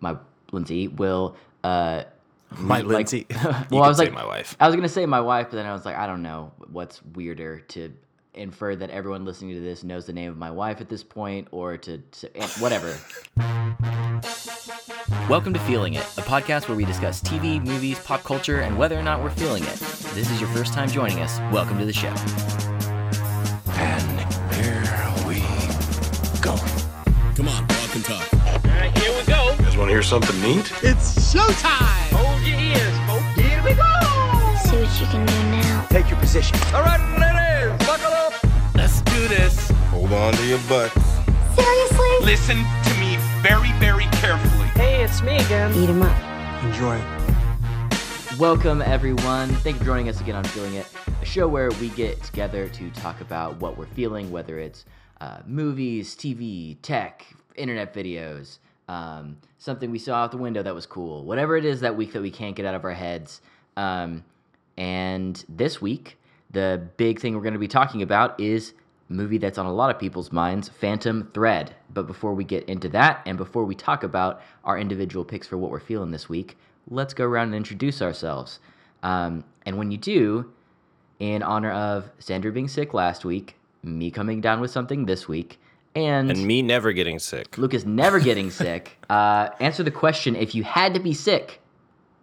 my Lindsay will uh My like- Lindsay. You well, I was say like my wife. I was gonna say my wife, but then I was like, I don't know what's weirder to infer that everyone listening to this knows the name of my wife at this point, or to, to eh, whatever. Welcome to Feeling It, a podcast where we discuss TV, movies, pop culture, and whether or not we're feeling it. If this is your first time joining us, welcome to the show. Hear something neat? It's showtime! Hold your ears, folks. Here we go. See what you can do now. Take your position. Alright, ladies, buckle up. Let's do this. Hold on to your butts. Seriously? Listen to me very, very carefully. Hey, it's me again. Eat 'em up. Enjoy. Welcome, everyone. Thank you for joining us again on Feeling It, a show where we get together to talk about what we're feeling, whether it's uh, movies, TV, tech, internet videos, um, something we saw out the window that was cool, whatever it is that week that we can't get out of our heads. Um, and this week, the big thing we're going to be talking about is a movie that's on a lot of people's minds, Phantom Thread. But before we get into that, and before we talk about our individual picks for what we're feeling this week, let's go around and introduce ourselves. Um, and when you do, in honor of Sandra being sick last week, me coming down with something this week, and, And me never getting sick. Lucas never getting sick, uh, answer the question if you had to be sick,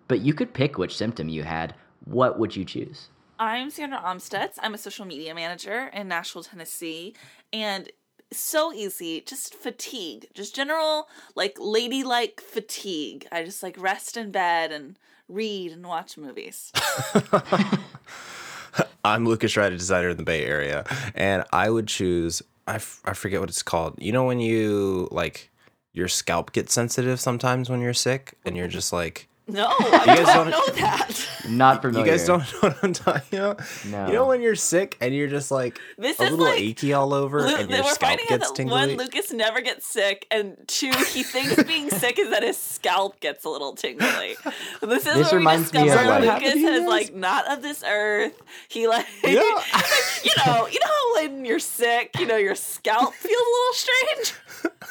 but you could pick which symptom you had, what would you choose? I'm Sandra Omstedts. I'm a social media manager in Nashville, Tennessee. And so easy, just fatigue, just general, like ladylike fatigue. I just like rest in bed and read and watch movies. I'm Lucas Wright, a designer in the Bay Area, and I would choose. I, f- I forget what it's called. You know when you like your scalp gets sensitive sometimes when you're sick, and you're mm-hmm. just like, No, I guys don't don't- know that. Not for me. you guys don't know what I'm talking about. No. You know when you're sick and you're just like This a is little like- achy all over, Lu- and they your were scalp finding out gets that tingly. one, Lucas never gets sick, and two, he thinks being sick is that his scalp gets a little tingly. This is This where reminds me we of, discover like- Lucas Happened to you is guys? like not of this earth. He like Yeah. you know, you know when you're sick, you know your scalp feels a little strange.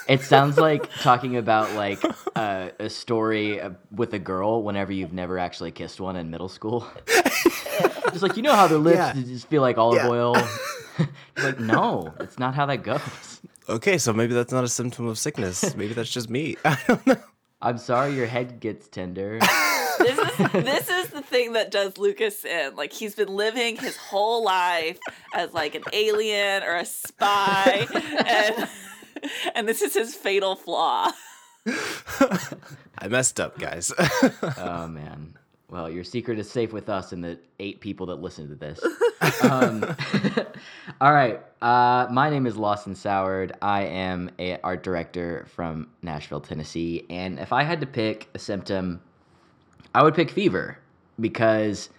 It sounds like talking about like uh, a story uh, with a girl whenever you've never actually kissed one in middle school. Just like you know how their lips Yeah. just feel like olive Yeah. oil. Like no, it's not how that goes. okay, so maybe that's not a symptom of sickness. Maybe that's just me. I don't know. I'm sorry, your head gets tender. This is this is the thing that does Lucas in. Like he's been living his whole life as like an alien or a spy, and and this is his fatal flaw. I messed up, guys. Oh man. Well, your secret is safe with us and the eight people that listen to this. um, all right. Uh, my name is Lawson Soward. I am a art director from Nashville, Tennessee. And if I had to pick a symptom, I would pick fever because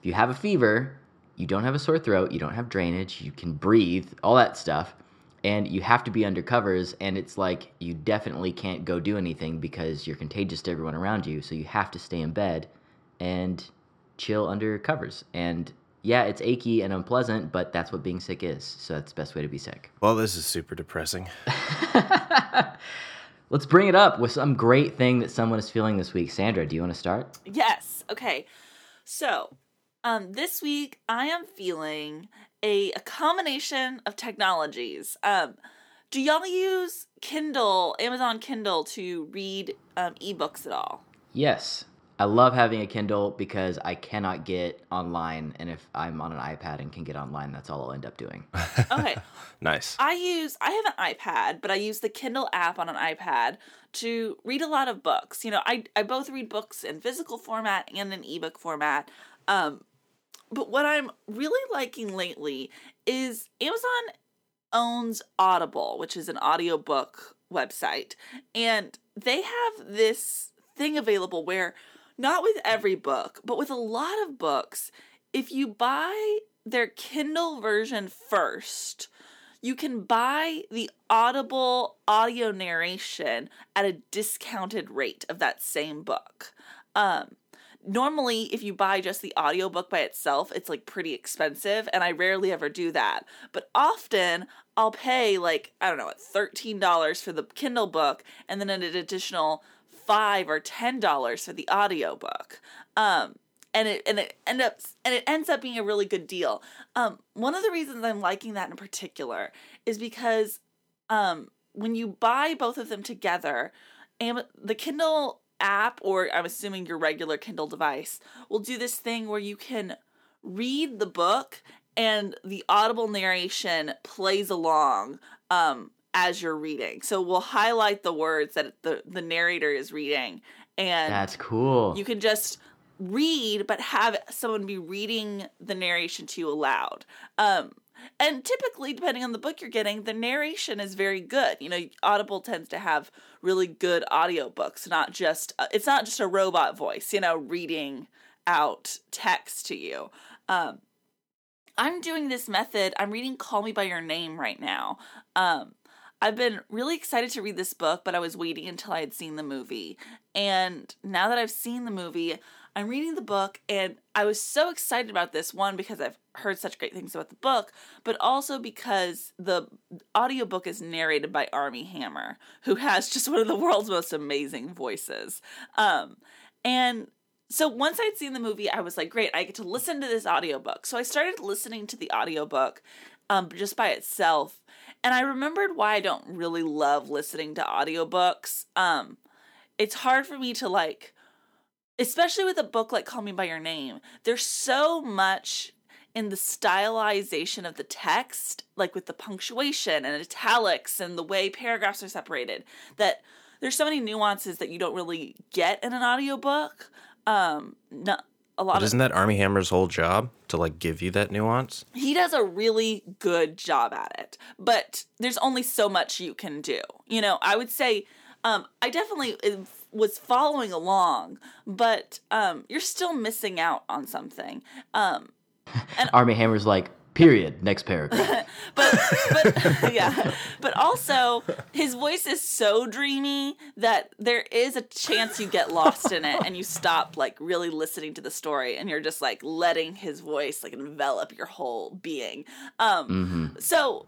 if you have a fever, you don't have a sore throat, you don't have drainage, you can breathe, all that stuff. And you have to be under covers, and it's like you definitely can't go do anything because you're contagious to everyone around you. So you have to stay in bed and chill under covers. And yeah, it's achy and unpleasant, but that's what being sick is. So that's the best way to be sick. well, this is super depressing. Let's bring it up with some great thing that someone is feeling this week. Sandra, do you want to start? Yes. Okay. So, um, this week I am feeling a, a combination of technologies. Um, do y'all use Kindle, Amazon Kindle, to read um, ebooks at all? Yes. I love having a Kindle because I cannot get online. And if I'm on an iPad and can get online, that's all I'll end up doing. Okay. Nice. I use I have an iPad, but I use the Kindle app on an iPad to read a lot of books. You know, I I both read books in physical format and in ebook format. Um but what I'm really liking lately is Amazon owns Audible, which is an audiobook website, and they have this thing available where not with every book, but with a lot of books, if you buy their Kindle version first, you can buy the Audible audio narration at a discounted rate of that same book. Um, normally, if you buy just the audiobook by itself, it's like pretty expensive, and I rarely ever do that. But often, I'll pay like, I don't know, $13 for the Kindle book and then an additional five or ten dollars for the audiobook. Um, and it and it end up and it ends up being a really good deal. Um, one of the reasons I'm liking that in particular is because um, when you buy both of them together, and the Kindle app or I'm assuming your regular Kindle device will do this thing where you can read the book and the audible narration plays along um, as you're reading. So we'll highlight the words that the, the narrator is reading and That's cool. you can just read but have someone be reading the narration to you aloud. Um, and typically, depending on the book you're getting, the narration is very good. You know, Audible tends to have really good audiobooks, not just, uh, it's not just a robot voice, you know, reading out text to you. Um, I'm doing this method. I'm reading Call Me By Your Name right now. Um, I've been really excited to read this book, but I was waiting until I had seen the movie. And now that I've seen the movie, I'm reading the book and I was so excited about this one because I've heard such great things about the book, but also because the audiobook is narrated by Armie Hammer, who has just one of the world's most amazing voices. Um, and so once I'd seen the movie, I was like, great, I get to listen to this audiobook. So I started listening to the audiobook um, just by itself. And I remembered why I don't really love listening to audiobooks. Um, it's hard for me to like, especially with a book like Call Me By Your Name, there's so much in the stylization of the text, like with the punctuation and italics and the way paragraphs are separated, that there's so many nuances that you don't really get in an audiobook. Um, no, a lot But isn't that Armie Hammer's whole job to like give you that nuance? he does a really good job at it but there's only so much you can do you know i would say um, i definitely was following along but um, you're still missing out on something um, and Armie Hammer's like, period. Next paragraph. but but yeah but also his voice is so dreamy that there is a chance you get lost in it and you stop like really listening to the story and you're just like letting his voice like envelop your whole being um so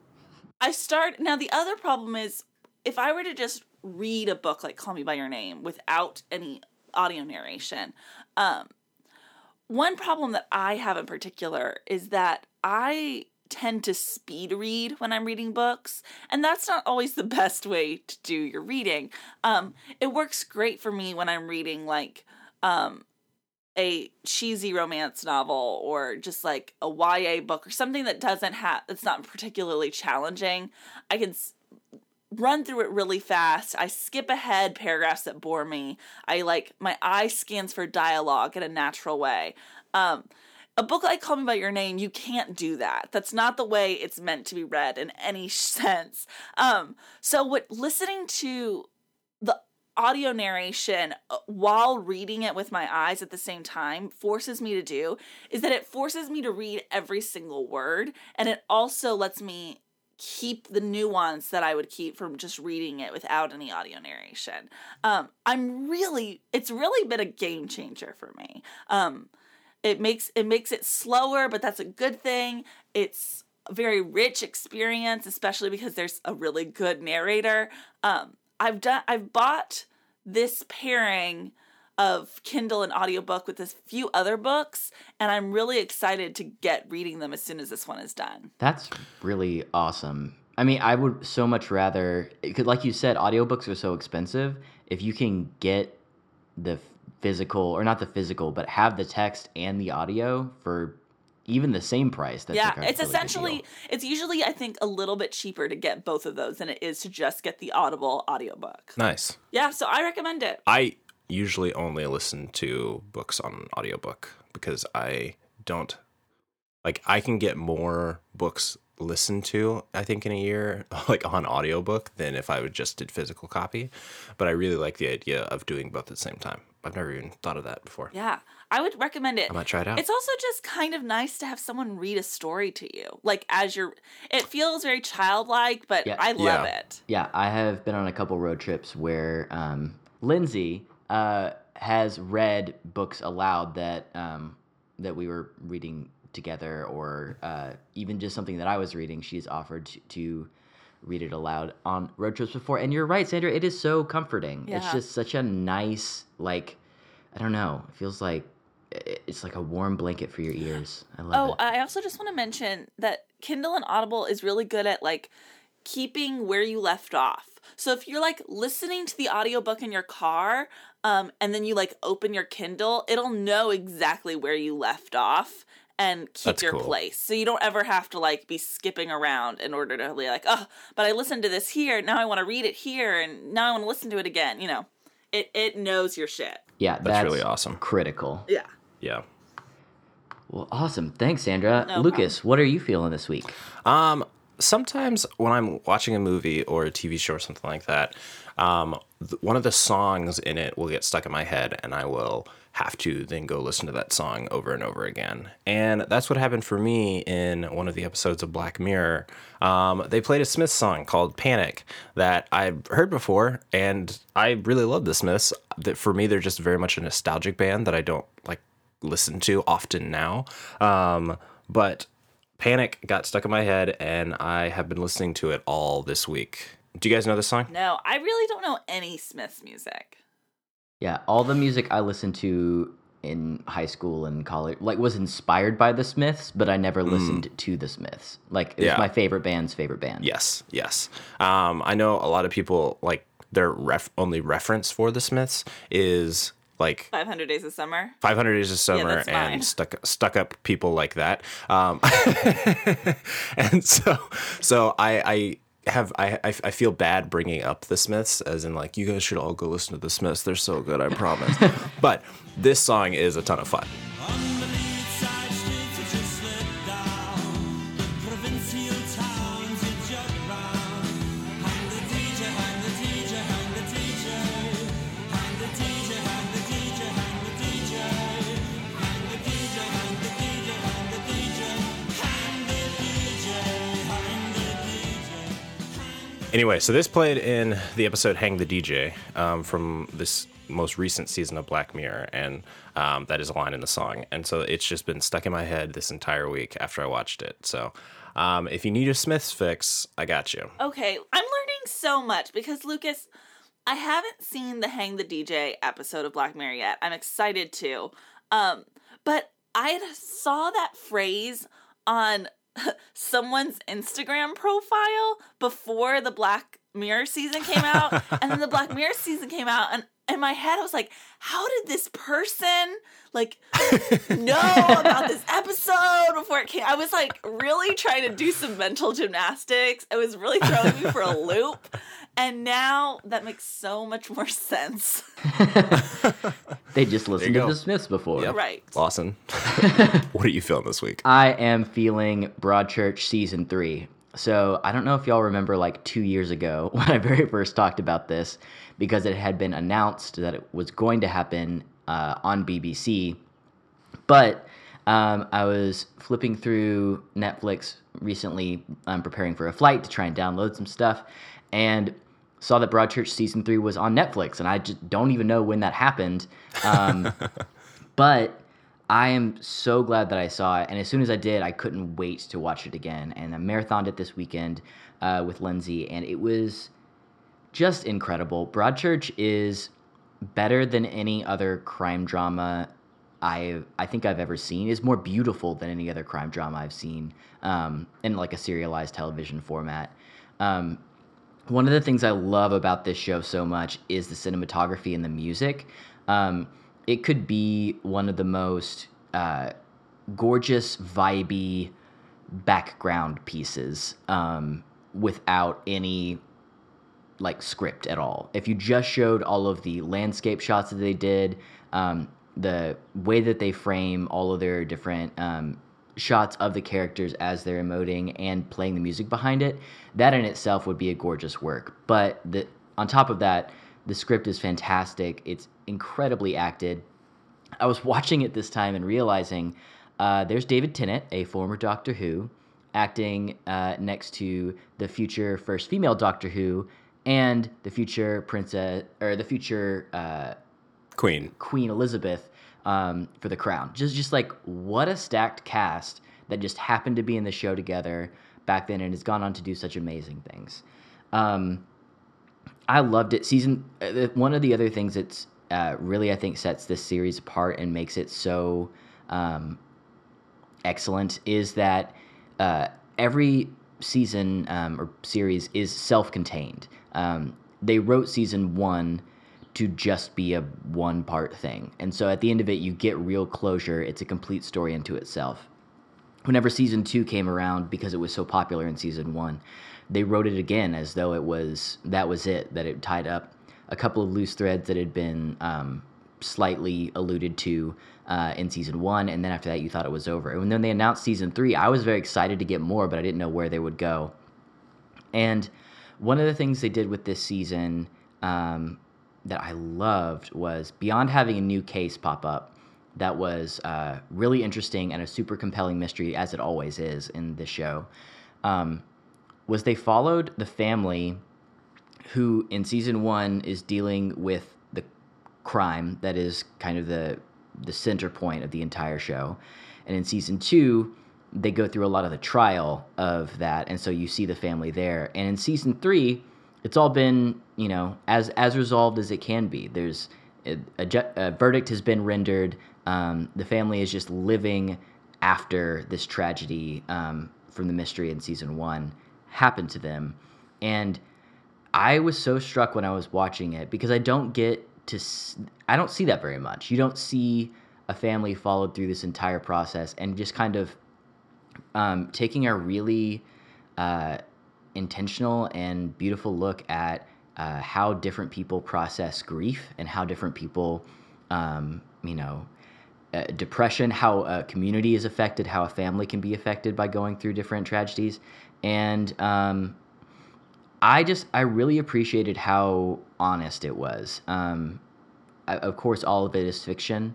i start now the other problem is if i were to just read a book like call me by your name without any audio narration um one problem that I have in particular is that I tend to speed read when I'm reading books, and that's not always the best way to do your reading. Um, it works great for me when I'm reading like um, a cheesy romance novel or just like a YA book or something that doesn't have that's not particularly challenging. I can run through it really fast. I skip ahead paragraphs that bore me. I like my eye scans for dialogue in a natural way. Um, a book like Call Me by Your Name, you can't do that. That's not the way it's meant to be read in any sense. Um, so what listening to the audio narration uh, while reading it with my eyes at the same time forces me to do is that it forces me to read every single word and it also lets me keep the nuance that I would keep from just reading it without any audio narration. Um, I'm really, it's really been a game changer for me. Um, it makes it makes it slower, but that's a good thing. It's a very rich experience, especially because there's a really good narrator. Um, I've done, I've bought this pairing of Kindle and audiobook with a few other books, and I'm really excited to get reading them as soon as this one is done. That's really awesome. I mean, I would so much rather, because like you said, audiobooks are so expensive. If you can get the physical, or not the physical, but have the text and the audio for even the same price, that's yeah, like a it's really essentially deal. it's usually I think a little bit cheaper to get both of those than it is to just get the Audible audiobook. Nice. Yeah, so I recommend it. I usually only listen to books on audiobook because I don't like I can get more books listened to I think in a year like on audiobook than if I would just did physical copy. But I really like the idea of doing both at the same time. I've never even thought of that before. Yeah, I would recommend it. I might try it out. It's also just kind of nice to have someone read a story to you. Like as you're it feels very childlike, but Yeah. I love Yeah. it. Yeah, I have been on a couple road trips where um, Lindsay uh, has read books aloud that um, that we were reading together, or uh, even just something that I was reading. She's offered to, to read it aloud on road trips before. And you're right, Sandra. It is so comforting. It's just such a nice, like, I don't know. It feels like it's like a warm blanket for your ears. I love Oh, it. Oh, I also just want to mention that Kindle and Audible is really good at like keeping where you left off. So if you're like listening to the audiobook in your car, um, and then you like open your Kindle, it'll know exactly where you left off and keep That's your cool. place. So you don't ever have to like be skipping around in order to be like, oh, but I listened to this here, now I want to read it here, and now I want to listen to it again. You know, it it knows your shit. yeah, that's, That's really awesome. Critical. Yeah. Yeah. Well, awesome. Thanks, Sandra. No Lucas, what are you feeling this week? Um, sometimes when I'm watching a movie or a TV show or something like that, um, th- one of the songs in it will get stuck in my head, and I will have to then go listen to that song over and over again. And that's what happened for me in one of the episodes of Black Mirror. Um, they played a Smiths song called "Panic" that I've heard before, and I really love the Smiths. That for me, they're just very much a nostalgic band that I don't like listen to often now. Um, but Panic got stuck in my head, and I have been listening to it all this week. Do you guys know this song? No, I really don't know any Smiths music. Yeah, all the music I listened to in high school and college like was inspired by the Smiths, but I never listened to the Smiths. Like it was Mm. Yeah. my favorite band's favorite band. Yes, yes. Um, I know a lot of people like their ref- only reference for the Smiths is like 500 Days of Summer. 500 Days of Summer that's mine. and stuck stuck up people like that. Um, and so so I I have I I I feel bad bringing up the Smiths as in like you guys should all go listen to the Smiths. They're so good, I promise. but this song is a ton of fun. Anyway, so this played in the episode "Hang the DJ" um, from this most recent season of Black Mirror, and um, that is a line in the song. And so it's just been stuck in my head this entire week after I watched it. So um, if you need a Smiths fix, I got you. Okay, I'm learning so much because Lucas, I haven't seen the Hang the DJ episode of Black Mirror yet. I'm excited to. Um, but I saw that phrase on someone's Instagram profile before the Black Mirror season came out, and then the Black Mirror season came out, and in my head I was like, how did this person like know about this episode before it came? I was like really trying to do some mental gymnastics. It was really throwing me for a loop. And now that makes so much more sense. They just listened to go. the Smiths before. Yep. Right. Lawson. what are you feeling this week? I am feeling Broadchurch season three. So I don't know if y'all remember like two years ago when I very first talked about this because it had been announced that it was going to happen uh, on BBC. But um, I was flipping through Netflix recently, um, preparing for a flight to try and download some stuff, and saw that Broadchurch season three was on Netflix, and I just don't even know when that happened. Um, but I am so glad that I saw it, and as soon as I did, I couldn't wait to watch it again. And I marathoned it this weekend uh, with Lindsay, and it was just incredible. Broadchurch is better than any other crime drama I I think I've ever seen. Is more beautiful than any other crime drama I've seen um, in like a serialized television format. Um, one of the things I love about this show so much is the cinematography and the music. Um, it could be one of the most uh, gorgeous, vibey background pieces um, without any like script at all. If you just showed all of the landscape shots that they did, um, the way that they frame all of their different um, shots of the characters as they're emoting and playing the music behind it, that in itself would be a gorgeous work. But the, on top of that, the script is fantastic. It's incredibly acted. I was watching it this time and realizing uh, there's David Tennant, a former Doctor Who, acting uh, next to the future first female Doctor Who and the future princess or the future uh, Queen. Queen Elizabeth um, for the crown. Just just like what a stacked cast that just happened to be in the show together. back then and has gone on to do such amazing things. Um, I loved it. Season uh, one of the other things that's uh, really I think sets this series apart and makes it so um, excellent is that uh, every season um, or series is self-contained. Um, they wrote season one to just be a one-part thing, and so at the end of it, you get real closure. It's a complete story into itself. Whenever season two came around, because it was so popular in season one, they wrote it again as though it was that was it. That it tied up a couple of loose threads that had been um, slightly alluded to uh, in season one, and then after that, you thought it was over. And then they announced season three, I was very excited to get more, but I didn't know where they would go. And one of the things they did with this season um, that I loved was beyond having a new case pop up that was uh, really interesting and a super compelling mystery, as it always is in this show, um, was they followed the family who in season one is dealing with the crime that is kind of the the center point of the entire show, and in season two they go through a lot of the trial of that, and so you see the family there. And in season three, it's all been you know as as resolved as it can be. There's a, a, a verdict has been rendered. Um, the family is just living after this tragedy um, from the mystery in season one happened to them, and I was so struck when I was watching it because I don't get to s- I don't see that very much. You don't see a family followed through this entire process and just kind of um, taking a really uh, intentional and beautiful look at uh, how different people process grief and how different people, um, you know, uh, depression, how a community is affected, how a family can be affected by going through different tragedies, and um, I just I really appreciated how honest it was. Um, I, of course, all of it is fiction,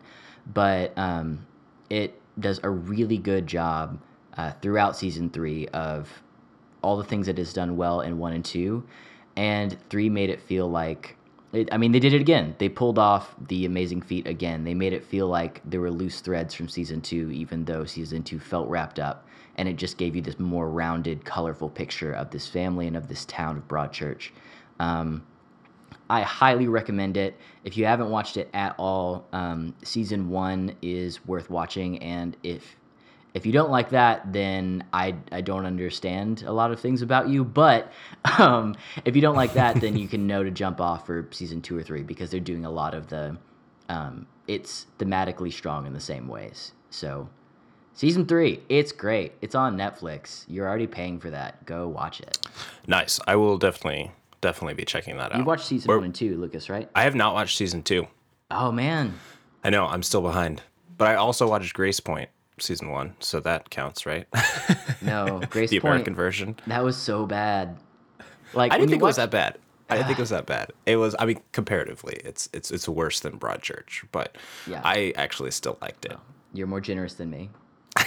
but um, it does a really good job uh, throughout season three of all the things it has done well in one and two, and three made it feel like. It, I mean, they did it again. They pulled off the amazing feat again. They made it feel like there were loose threads from season two, even though season two felt wrapped up and it just gave you this more rounded, colorful picture of this family and of this town of Broadchurch. Um, I highly recommend it. If you haven't watched it at all, um, season one is worth watching, and if if you don't like that, then I, I don't understand a lot of things about you. But um, if you don't like that, then you can know to jump off for season two or three because they're doing a lot of the. Um, it's thematically strong in the same ways. So Season three, it's great. It's on Netflix. You're already paying for that. Go watch it. Nice. I will definitely definitely be checking that out. You watched season Or- one and two, Lucas, right? I have not watched season two. Oh man, I know I'm still behind, but I also watched Gracepoint season one, so that counts, right? no, Grace the Point. American version. That was so bad. Like I didn't you think it was that bad. I didn't think it was that bad. It was. I mean, comparatively, it's it's it's worse than Broadchurch, but Yeah. I actually still liked it. You're more generous than me.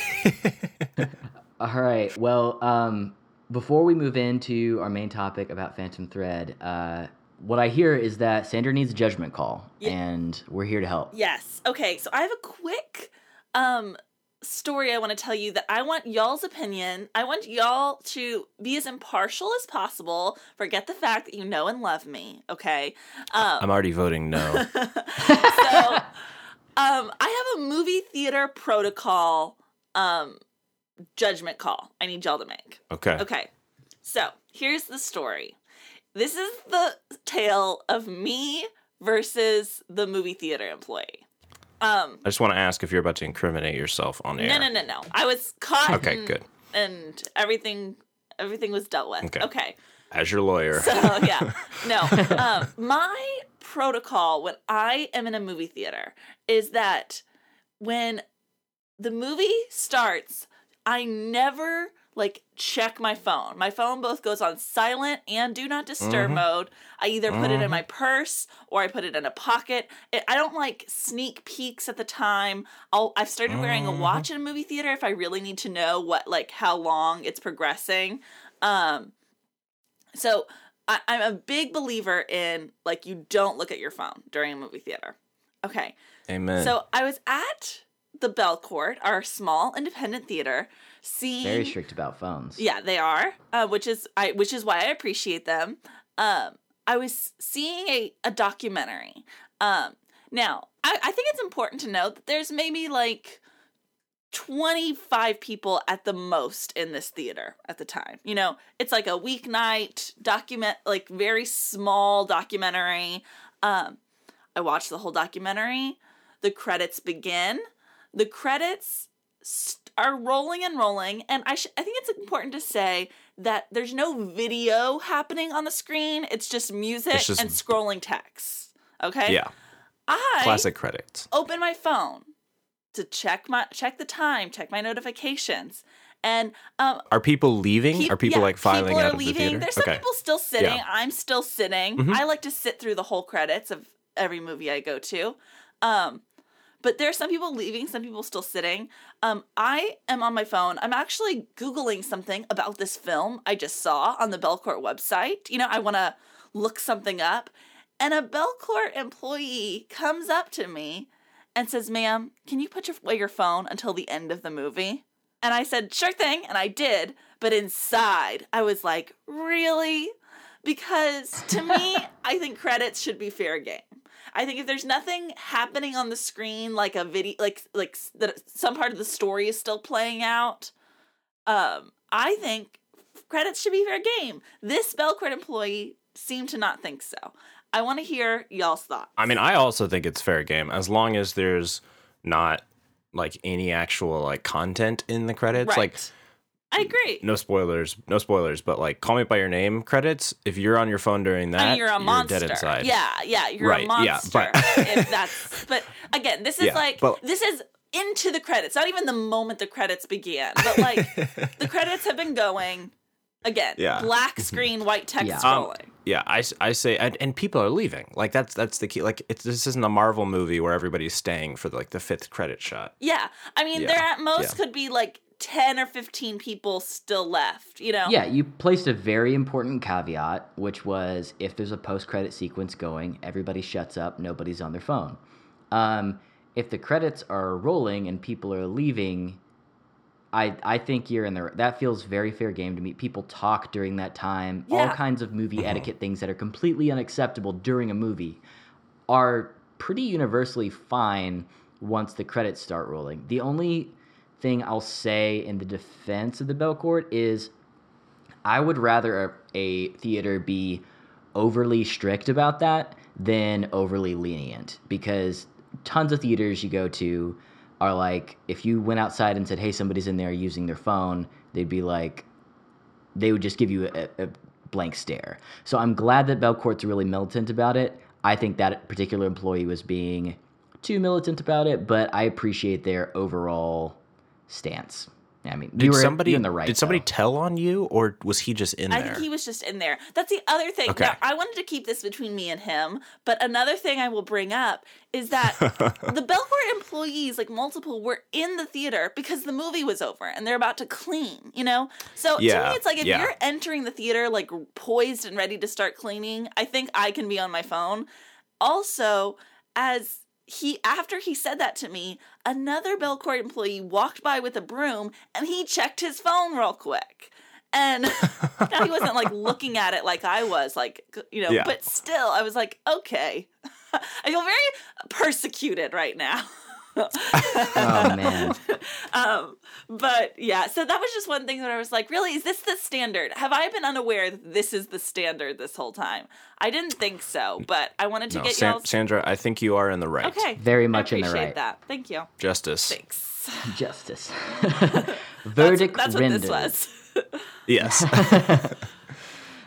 All right. Well, um, before we move into our main topic about Phantom Thread, uh, what I hear is that Sandra needs a judgment call, Yeah. and we're here to help. Yes. Okay, so I have a quick um story I want to tell you that I want y'all's opinion. I want y'all to be as impartial as possible. Forget the fact that you know and love me, okay? Um I'm already voting no. so um I have a movie theater protocol um judgment call I need y'all to make. Okay. Okay. So, here's the story. This is the tale of me versus the movie theater employee. Um I just want to ask if you're about to incriminate yourself on air. no, no, no, no. I was caught. Okay, and, good. And everything, everything was dealt with. Okay. Okay. As your lawyer. So yeah, no. Um, my protocol when I am in a movie theater is that when the movie starts, I never like check my phone. My phone both goes on silent and do not disturb mm-hmm. mode. I either put it in my mm-hmm. purse or I put it in a pocket. I don't like sneak peeks at the time. I'll, I've started wearing a mm-hmm. watch in a movie theater if I really need to know what like how long it's progressing. Um, so I, I'm a big believer in like you don't look at your phone during a movie theater. Okay. Amen. So I was at the Belcourt, our small independent theater, seeing Very strict about phones. yeah, they are, uh, which is I which is why I appreciate them. Um, I was seeing a a documentary. Um, now I, I think it's important to note that there's maybe like 25 people at the most in this theater at the time. You know, it's like a weeknight document, like very small documentary. Um, I watched the whole documentary. The credits begin. The credits st- are rolling and rolling, and I sh- I think it's important to say that there's no video happening on the screen. It's just music It's just- and scrolling text. Okay. Yeah. I Classic credits. open my phone to check my check the time, check my notifications, and um, Are people leaving? Peop- are people yeah, like filing people out of leaving. the theater? There's some people still sitting. Yeah. I'm still sitting. Mhm. I like to sit through the whole credits of every movie I go to. Um, but there's some people leaving, some people still sitting. Um, I am on my phone. I'm actually Googling something about this film I just saw on the Belcourt website. You know, I want to look something up. And a Belcourt employee comes up to me and says, Ma'am, can you put away your phone until the end of the movie? And I said, Sure thing. And I did. But inside, I was like, Really? Because to me, I think credits should be fair game. I think if there's nothing happening on the screen, like a video, like like that some part of the story is still playing out, um, I think credits should be fair game. This Belcourt employee seemed to not think so. I want to hear y'all's thoughts. I mean, I also think it's fair game as long as there's not like any actual like content in the credits. right. Like I agree. no spoilers, no spoilers, but like Call Me by Your Name credits. If you're on your phone during that, I mean, you're a monster. dead inside. Yeah, yeah, you're Right, a yeah, monster. but- if that's, but again, this is Yeah, like but- this is into the credits. Not even the moment the credits began, but like the credits have been going. Again, Yeah. black screen, white text Yeah. Um, scrolling. yeah, I say, and, and people are leaving. Like that's that's the key. Like it's this isn't a Marvel movie where everybody's staying for like the fifth credit shot. yeah, I mean, Yeah, there at most yeah. could be like ten or fifteen people still left. You know? Yeah, you placed a very important caveat, which was if there's a post credit sequence going, everybody shuts up, nobody's on their phone. Um, if the credits are rolling and people are leaving, I I think you're in the that feels very fair game to me. People talk during that time, all kinds of movie etiquette things that are completely unacceptable during a movie are pretty universally fine once the credits start rolling. The only thing I'll say in the defense of the Belcourt is I would rather a, a theater be overly strict about that than overly lenient because tons of theaters you go to are like if you went outside and said hey somebody's in there using their phone they'd be like they would just give you a, a blank stare. So i'm glad that belcourt's really militant about it. I think that particular employee was being too militant about it but i appreciate their overall stance i mean you Did were, somebody in the right did somebody though. tell on you, or was he just in I there? I think he was just in there. That's the other thing. Okay. Now, I wanted to keep this between me and him, but another thing I will bring up is that the Belcourt employees, like multiple, were in the theater because the movie was over and they're about to clean, you know? So to me, it's like if yeah. you're entering the theater, like poised and ready to start cleaning, I think I can be on my phone. Also, as he after he said that to me, another Belcourt employee walked by with a broom and he checked his phone real quick. And now he wasn't like looking at it like I was, like you know, Yeah. but still I was like, okay. I feel very persecuted right now. oh man um, but yeah, so that was just one thing that I was like, really, is this the standard? Have I been unaware that this is the standard this whole time? I didn't think so, but I wanted to no, get San- y'all. Sandra, I think you are in the right. okay, Very much in the appreciate right. That, thank you. Justice. Thanks. justice That's, verdict that's what rendered this was. Yes.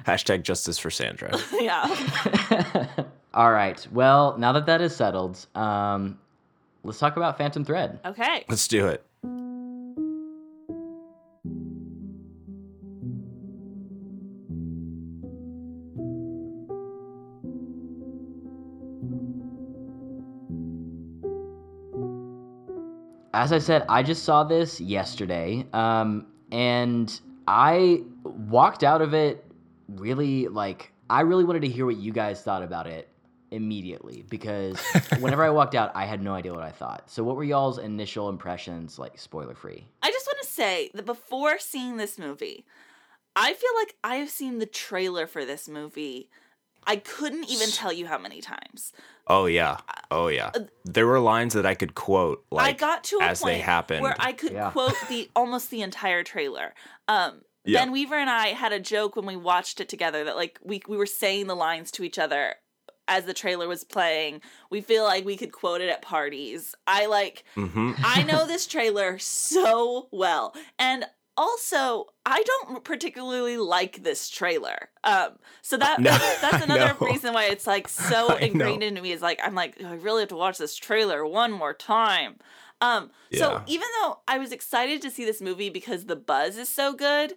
Hashtag justice for Sandra. yeah. all right well now that that is settled um let's talk about phantom thread Okay. Let's do it. as I said, I just saw this yesterday, um, and I walked out of it really like I really wanted to hear what you guys thought about it immediately because whenever I walked out, I had no idea what I thought. So, what were y'all's initial impressions, like spoiler free? I just want to say that before seeing this movie, I feel like I have seen the trailer for this movie. I couldn't even tell you how many times. Oh yeah. Oh yeah. There were lines that I could quote like Uh, I got to a as point they happened. where I could Yeah. quote the almost the entire trailer. Um, Yeah. Ben Weaver and I had a joke when we watched it together that like we we were saying the lines to each other as the trailer was playing. We feel like we could quote it at parties. I like hmm I know this trailer so well. And also, I don't particularly like this trailer. Um, so that No, that's another reason why it's like so ingrained into me. Is like I'm like I really have to watch this trailer one more time. Um, so even though I was excited to see this movie because the buzz is so good,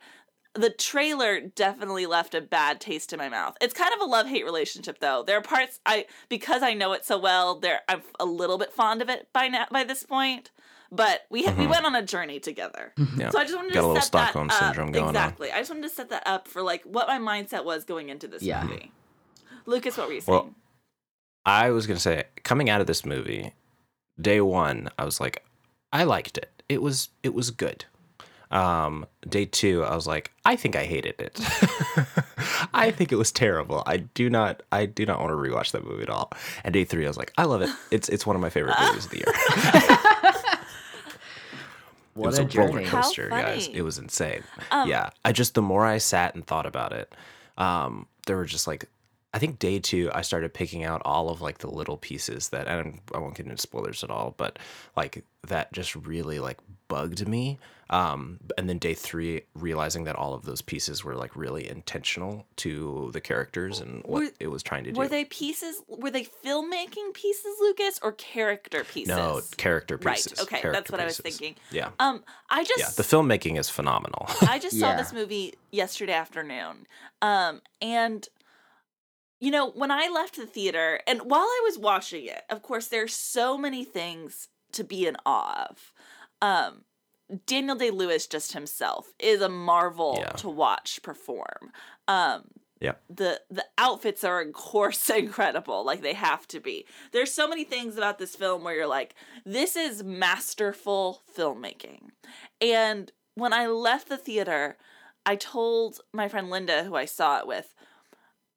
the trailer definitely left a bad taste in my mouth. It's kind of a love hate relationship though. There are parts I because I know it so well. There I'm a little bit fond of it by now by this point. But we we went on a journey together. Mm-hmm. Yeah. So I just wanted Got a to little set Stockholm that up. syndrome going on. exactly. I just wanted to set that up for like what my mindset was going into this Yeah. movie. Lucas, what were you saying? Well, I was gonna say, coming out of this movie, day one, I was like, I liked it. It was it was good. Um, day two, I was like, I think I hated it. I think it was terrible. I do not I do not want to rewatch that movie at all. And day three, I was like, I love it. It's it's one of my favorite movies of the year. it was a a roller coaster, guys. It was insane. Um, yeah, I just the more I sat and thought about it, um, there were just like, I think day two, I started picking out all of like the little pieces that, and I won't get into spoilers at all, but like that just really like bugged me. Um, and then day three, realizing that all of those pieces were like really intentional to the characters and what Were- it was trying to do. Were they pieces? Were they filmmaking pieces, Lucas, or character pieces? no character pieces. Right. pieces. Okay, that's character what I was thinking. Yeah. Um, I just yeah, the filmmaking is phenomenal. I just saw Yeah. this movie yesterday afternoon. Um, and you know, when I left the theater and while I was watching it, of course there's so many things to be in awe of. Um, Daniel Day Lewis just himself is a marvel Yeah. to watch perform. Um, Yep. the the outfits are of course incredible like they have to be there's so many things about this film where you're like this is masterful filmmaking and when i left the theater i told my friend linda who i saw it with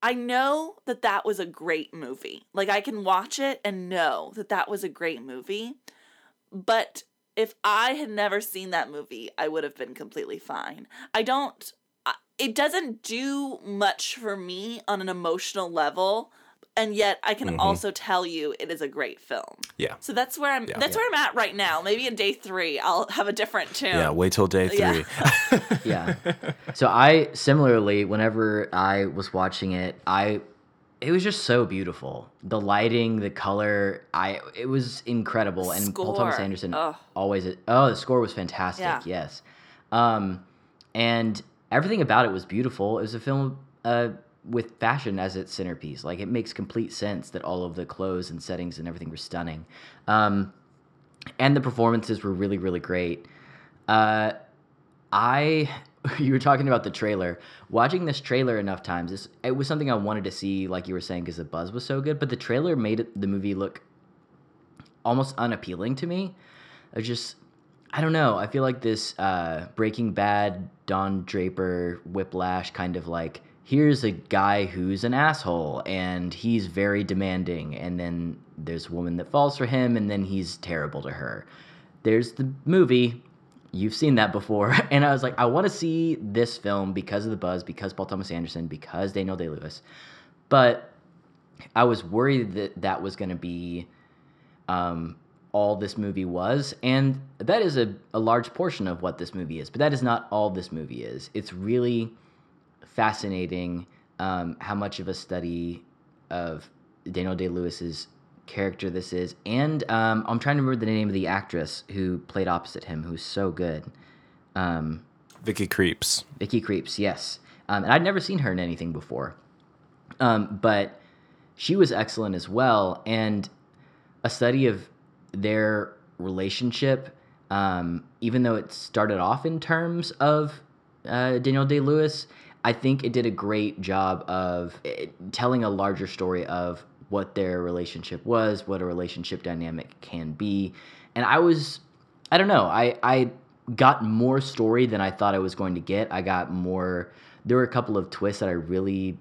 i know that that was a great movie like i can watch it and know that that was a great movie but if I had never seen that movie, I would have been completely fine. I don't, it doesn't do much for me on an emotional level, and yet I can Mhm. also tell you it is a great film. yeah. So that's where I'm. Yeah. that's where I'm at right now. Maybe in day three, I'll have a different tune. Yeah. Wait till day three. yeah. So I similarly, whenever I was watching it, I it was just so beautiful. The lighting, the color, I it was incredible. And Paul Thomas Anderson Ugh. always oh the score was fantastic. Yeah. Yes, um, and everything about it was beautiful. It was a film uh, with fashion as its centerpiece. Like it makes complete sense that all of the clothes and settings and everything were stunning. Um, and the performances were really really great. Uh, I you were talking about the trailer. Watching this trailer enough times, this, it was something I wanted to see, like you were saying, because the buzz was so good. But the trailer made the movie look almost unappealing to me. I just, I don't know. I feel like this uh, Breaking Bad, Don Draper, Whiplash kind of like here's a guy who's an asshole and he's very demanding, and then there's a woman that falls for him, and then he's terrible to her. There's the movie. You've seen that before. And I was like, I want to see this film because of the buzz, because Paul Thomas Anderson, because Daniel Day Lewis. But I was worried that that was going to be um, all this movie was. And that is a, a large portion of what this movie is. But that is not all this movie is. It's really fascinating um, how much of a study of Daniel Day Lewis's character this is. And um, I'm trying to remember the name of the actress who played opposite him, who's so good. Um, Vicky Krieps. Vicky Krieps, yes. Um, and I'd never seen her in anything before. Um, but she was excellent as well. And a study of their relationship, um, even though it started off in terms of uh, Daniel Day Lewis, I think it did a great job of eh, telling a larger story of what their relationship was, what a relationship dynamic can be. And I was, I don't know, I, I got more story than I thought I was going to get. I got more. There were a couple of twists that I really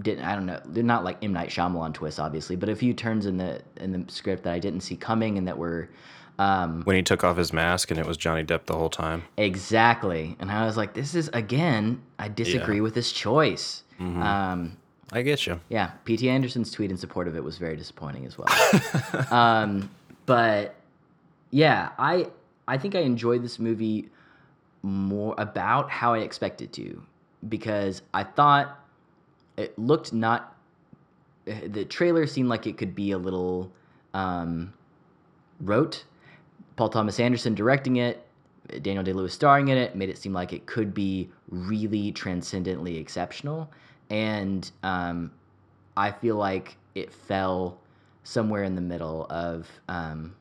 didn't. I don't know. They're not like M Night Shyamalan twists, obviously, but a few turns in the in the script that I didn't see coming and that were um, When he took off his mask and it was Johnny Depp the whole time. exactly. And I was like, this is again. I disagree Yeah. with this choice. Mhm. Um, I get you. yeah, P.T. Anderson's tweet in support of it was very disappointing as well. um, but yeah, I I think I enjoyed this movie more about how I expected to because I thought it looked not eh, the trailer seemed like it could be a little um, rote. Paul Thomas Anderson directing it, Daniel Day Lewis starring in it, made it seem like it could be really transcendently exceptional. And um, I feel like it fell somewhere in the middle of. Um,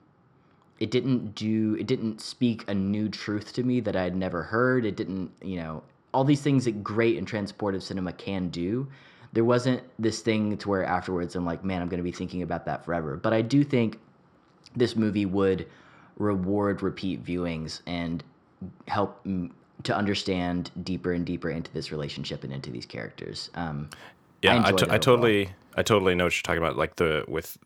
it didn't do. It didn't speak a new truth to me that I had never heard. It didn't, you know, all these things that great and transportive cinema can do. There wasn't this thing to where afterwards I'm like, man, I'm going to be thinking about that forever. But I do think this movie would reward repeat viewings and help to understand deeper and deeper into this relationship and into these characters. Um, Yeah, I, enjoyed t- I totally, I totally know what you're talking about. Like the with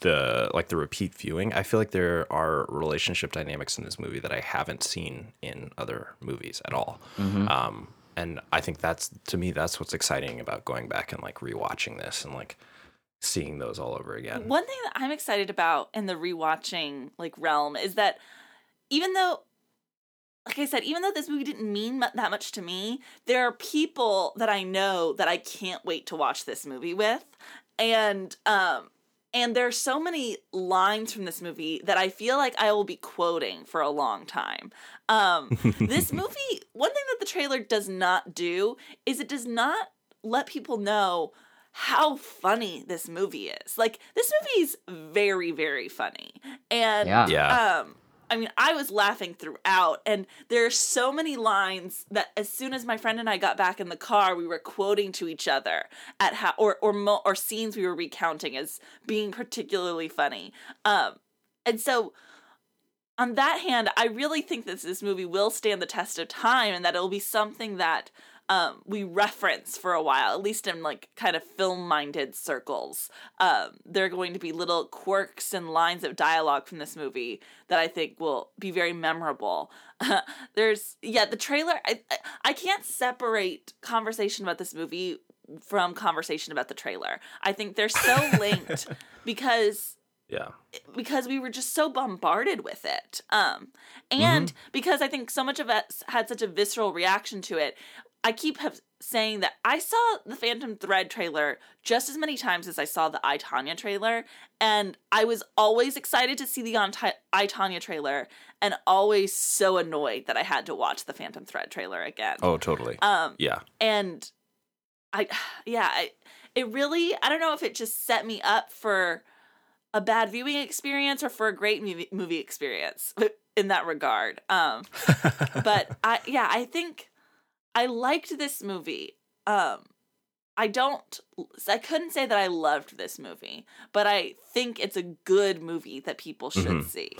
the like the repeat viewing. I feel like there are relationship dynamics in this movie that I haven't seen in other movies at all. Mm-hmm. Um, and I think that's to me that's what's exciting about going back and like rewatching this and like seeing those all over again. One thing that I'm excited about in the rewatching like realm is that even though like I said, even though this movie didn't mean that much to me, there are people that I know that I can't wait to watch this movie with. And um and there's so many lines from this movie that I feel like I will be quoting for a long time. Um this movie, one thing that the trailer does not do is it does not let people know how funny this movie is. Like this movie is very very funny. And Yeah. Yeah. um I mean, I was laughing throughout, and there are so many lines that as soon as my friend and I got back in the car, we were quoting to each other at how or or mo- or scenes we were recounting as being particularly funny. Um, and so on that hand, I really think that this movie will stand the test of time, and that it'll be something that um, we reference for a while, at least in like kind of film minded circles. Um, there are going to be little quirks and lines of dialogue from this movie that I think will be very memorable. There's, yeah, the trailer, I, I- I can't separate conversation about this movie from conversation about the trailer. I think they're so linked because yeah. because we were just so bombarded with it um and because i think so much of us had such a visceral reaction to it i keep have saying that i saw the phantom thread trailer just as many times as i saw the I, Tonya trailer and i was always excited to see the I, Tonya trailer and always so annoyed that i had to watch the phantom thread trailer again Oh, totally. um yeah. and i yeah I, it really i don't know if it just set me up for a bad viewing experience or for a great movie, movie experience in that regard um but i yeah i think i liked this movie um i don't i couldn't say that i loved this movie but i think it's a good movie that people should Mhm. see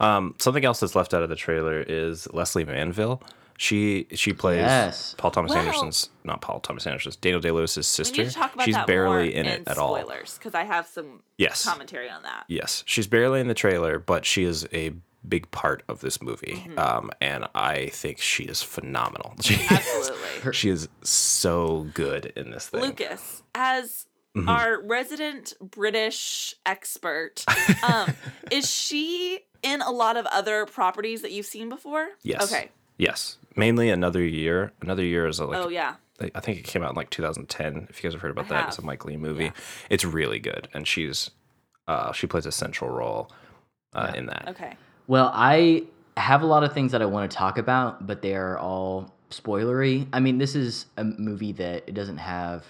Um, something else that's left out of the trailer is Lesley Manville. She she plays Yes. Paul Thomas Well- Anderson's not Paul Thomas Anderson's Daniel Day Lewis's we sister. need to talk about She's that barely more in it at all. spoilers because i have some Yes. commentary on that Yes, she's barely in the trailer, but she is a big part of this movie. Mm-hmm. Um, and I think she is phenomenal. She is, absolutely she is so good in this thing. Lucas, as Mm-hmm. our resident British expert, um, is she in a lot of other properties that you've seen before? Yes. Okay. Yes. Mainly another year. Another year is a, like oh yeah. I think it came out in like 2010. If you guys have heard about I that, it's a Mike Leigh movie. Yeah. It's really good, and she's uh, she plays a central role uh, in that. Okay. Well, I have a lot of things that I want to talk about, but they are all spoilery. I mean, this is a movie that it doesn't have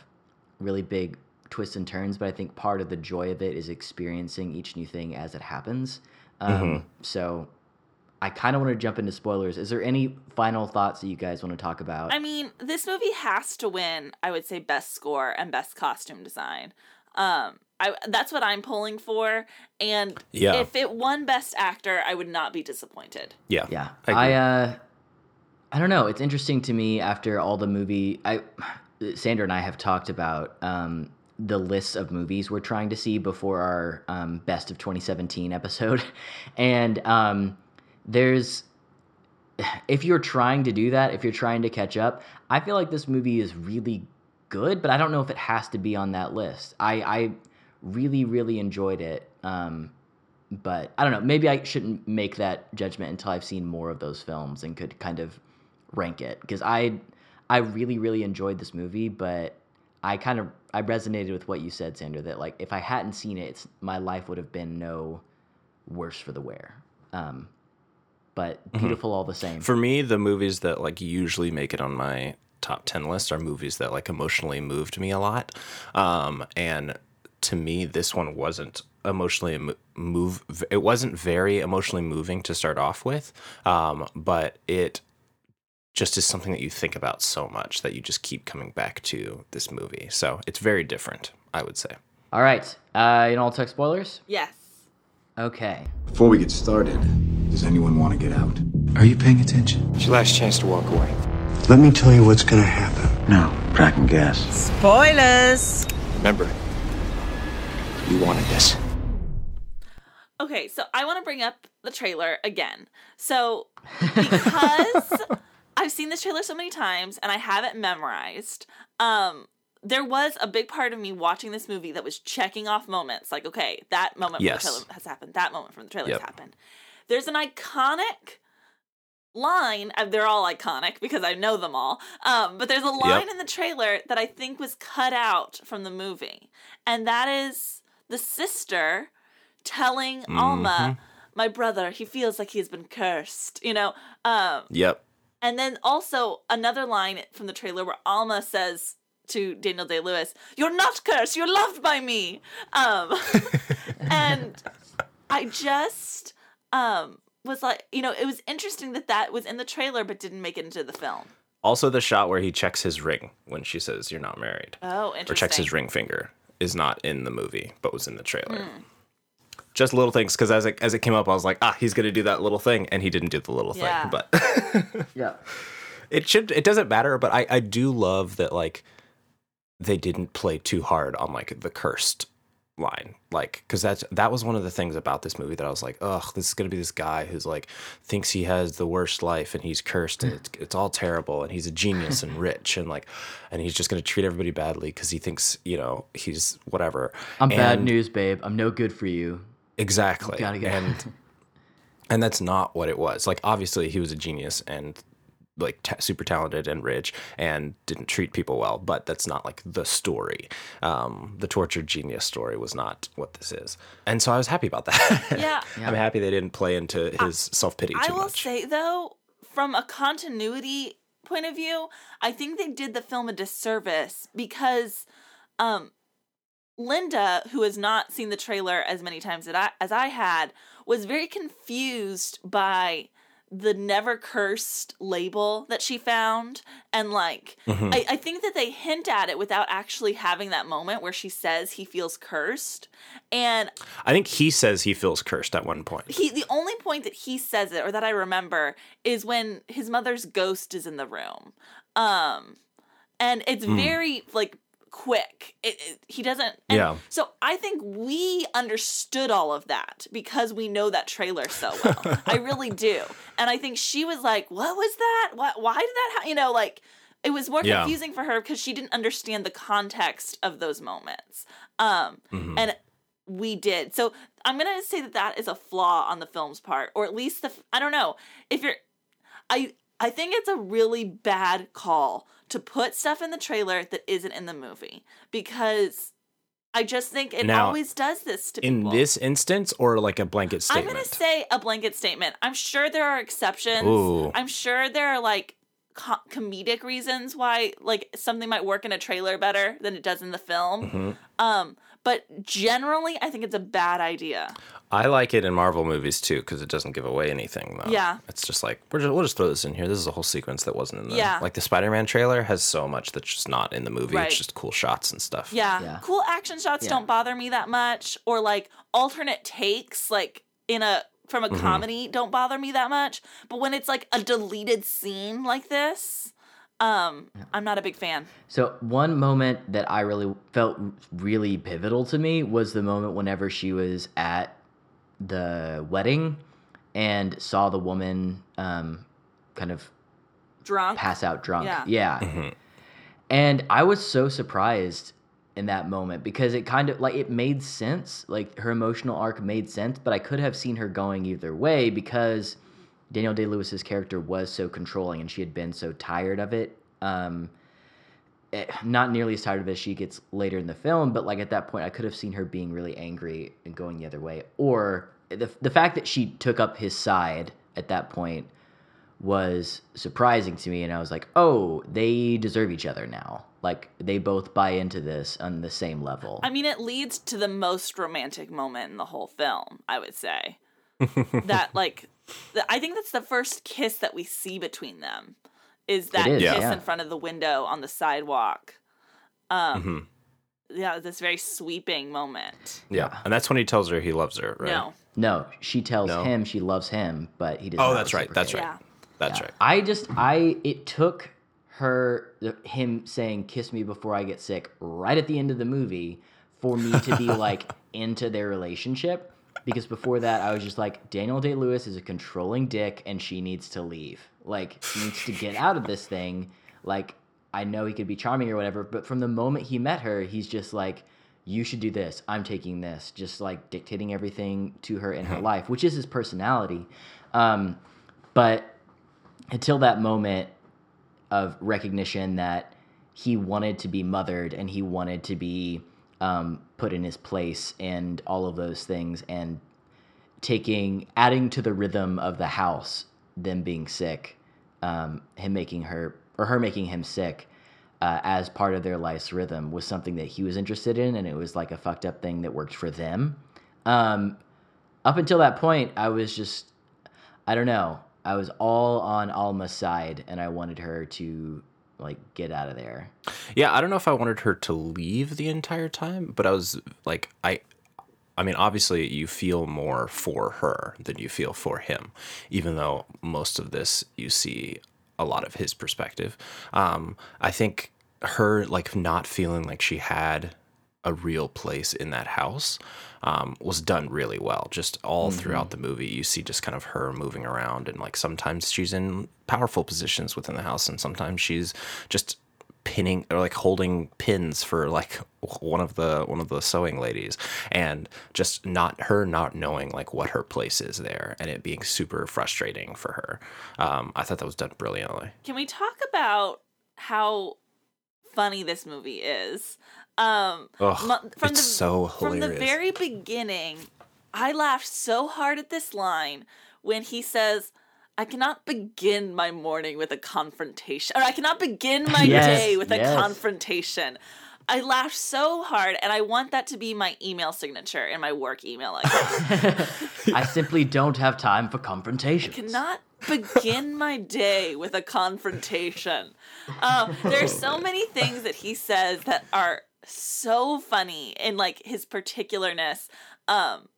really big twists and turns, but I think part of the joy of it is experiencing each new thing as it happens. Um, So I kind of want to jump into spoilers. Is there any final thoughts that you guys want to talk about? I mean, this movie has to win. I would say best score and best costume design. Um, I that's what I'm pulling for, and Yeah. if it won Best Actor, I would not be disappointed. Yeah. Yeah, I I, uh, I don't know. It's interesting to me after all the movie. I, Sandra and I have talked about um, the lists of movies we're trying to see before our um, best of 2017 episode, and um, there's if you're trying to do that, if you're trying to catch up, I feel like this movie is really good, but I don't know if it has to be on that list. I, I really, really enjoyed it. Um, but I don't know. Maybe I shouldn't make that judgment until I've seen more of those films and could kind of rank it because I, I really, really enjoyed this movie, but I kind of I resonated with what you said, Sandra. That like if I hadn't seen it, it's, my life would have been no worse for the wear. Um, but beautiful all the same. For me, the movies that like usually make it on my top 10 list are movies that like emotionally moved me a lot. Um, and to me, this one wasn't emotionally move. It wasn't very emotionally moving to start off with. Um, but it just is something that you think about so much that you just keep coming back to this movie. So it's very different, I would say. all right, uh, you know, I'll talk spoilers. Yes. Okay. Before we get started, does anyone want to get out? Are you paying attention? It's your last chance to walk away. Let me tell you what's gonna happen. No, but I can guess. Spoilers. Remember, you wanted this. Okay, so I want to bring up the trailer again. So because I've seen this trailer so many times and I have it memorized, um there was a big part of me watching this movie that was checking off moments like okay, that moment Yes. from the trailer has happened, that moment from the trailer Yep. has happened. There's an iconic line, uh, they're all iconic because I know them all. Um but there's a line in the trailer that I think was cut out from the movie. And that is the sister telling Alma, my brother, he feels like he's been cursed, you know? Um, Yep. and then also another line from the trailer where Alma says to Daniel Day Lewis, You're not cursed, you're loved by me. Um, and I just um, was like, you know, it was interesting that that was in the trailer but didn't make it into the film. Also, the shot where he checks his ring when she says you're not married. Oh, interesting. or checks his ring finger is not in the movie but was in the trailer Hmm. just little things because as it, as it came up i was like ah he's gonna do that little thing and he didn't do the little Yeah. thing but Yeah. it should it doesn't matter but i i do love that like they didn't play too hard on like the cursed line like because that's that was one of the things about this movie that i was like ugh this is gonna be this guy who's like thinks he has the worst life and he's cursed and it's, it's all terrible and he's a genius and rich and like and he's just gonna treat everybody badly because he thinks you know he's whatever I'm bad news, babe. I'm no good for you. exactly Gotta get- and and that's not what it was like obviously he was a genius and like ta super talented and rich and didn't treat people well but that's not like the story. Um the tortured genius story was not what this is. And so i was happy about that. Yeah. i'm happy they didn't play into his self-pity too I will much. say though, from a continuity point of view, I think they did the film a disservice because um Linda, who has not seen the trailer as many times as I, as I had, was very confused by the never cursed label that she found. And like, Mm-hmm. I, I think that they hint at it without actually having that moment where she says he feels cursed. And i think he says he feels cursed at one point he the only point that he says it or that I remember is when his mother's ghost is in the room. Um and it's Hmm. very like quick. It, it- he doesn't and Yeah. So I think we understood all of that because we know that trailer so well. I really do. And I think she was like, "What was that? What why did that ha-? you know like it was more Yeah. confusing for her because she didn't understand the context of those moments. Um Mhm. and we did. So I'm gonna say that that is a flaw on the film's part, or at least the I don't know if you're. I I think it's a really bad call to put stuff in the trailer that isn't in the movie because I just think it Now, always does this to in people. this instance or like a blanket statement? I'm gonna say a blanket statement. I'm sure there are exceptions. Ooh. I'm sure there are like co- comedic reasons why like something might work in a trailer better than it does in the film. Mhm. Um, but generally I think it's a bad idea. I like it in Marvel movies too because it doesn't give away anything. Though. Yeah. it's just like we're just, we'll just throw this in here. This is a whole sequence that wasn't in the Yeah. like the Spider-Man trailer has so much that's just not in the movie. Right. It's just cool shots and stuff. Yeah. Yeah. Cool action shots Yeah. don't bother me that much or like alternate takes like in a from a Mm-hmm. comedy don't bother me that much. But when it's like a deleted scene like this, um I'm not a big fan. So one moment that I really felt really pivotal to me was the moment whenever she was at the wedding and saw the woman um, kind of Drunk. pass out drunk. Yeah. Yeah. And I was so surprised in that moment because it kind of like it made sense. Like her emotional arc made sense, but I could have seen her going either way because Daniel Day Lewis's character was so controlling and she had been so tired of it. Um, eh, not nearly as tired of it as she gets later in the film, but like at that point, I could have seen her being really angry and going the other way. Or the the fact that she took up his side at that point was surprising to me, and I was like, oh, they deserve each other now. Like they both buy into this on the same level. I mean, it leads to the most romantic moment in the whole film, I would say. That, like, th- I think that's the first kiss that we see between them, is that is, kiss yeah. in front of the window on the sidewalk. Um, Mhm. Yeah, this very sweeping moment. yeah, and that's when he tells her he loves her, right? No. no, she tells No? him she loves him, but he doesn't. Oh, that's right. That's right. Yeah. That's Yeah. right. I just I it took her him saying kiss me before I get sick right at the end of the movie for me to be like into their relationship because before that I was just like Daniel Day-Lewis is a controlling dick and she needs to leave. Like she needs to get out of this thing. Like I know he could be charming or whatever, but from the moment he met her, he's just like you should do this. I'm taking this. Just like dictating everything to her in her life, which is his personality. Um, but until that moment of recognition that he wanted to be mothered and he wanted to be um, put in his place and all of those things and taking adding to the rhythm of the house them being sick um, him making her or her making him sick uh, as part of their life's rhythm was something that he was interested in and it was like a fucked up thing that worked for them um, up until that point i was just I don't know. I was all on Alma's side, and I wanted her to like get out of there. Yeah, I don't know if I wanted her to leave the entire time, but I was like, I, I mean, obviously you feel more for her than you feel for him, even though most of this you see a lot of his perspective. Um, I think her like not feeling like she had a real place in that house um, was done really well. Just all throughout the movie, you see just kind of her moving around, and like sometimes she's in powerful positions within the house, and sometimes she's just pinning or like holding pins for like one of the one of the sewing ladies and just not her not knowing like what her place is there and it being super frustrating for her um i thought that was done brilliantly Can we talk about how funny this movie is? Um, Ugh, mu- it's so From the very beginning, I laughed so hard at this line when he says, I cannot begin my morning with a confrontation, or I cannot begin my Yes, day with a confrontation. I laughed so hard, and I want that to be my email signature in my work email account. I simply don't have time for confrontation. cannot begin my day with a confrontation. Um, there are so many things that he says that are so funny in like his particularness. Um,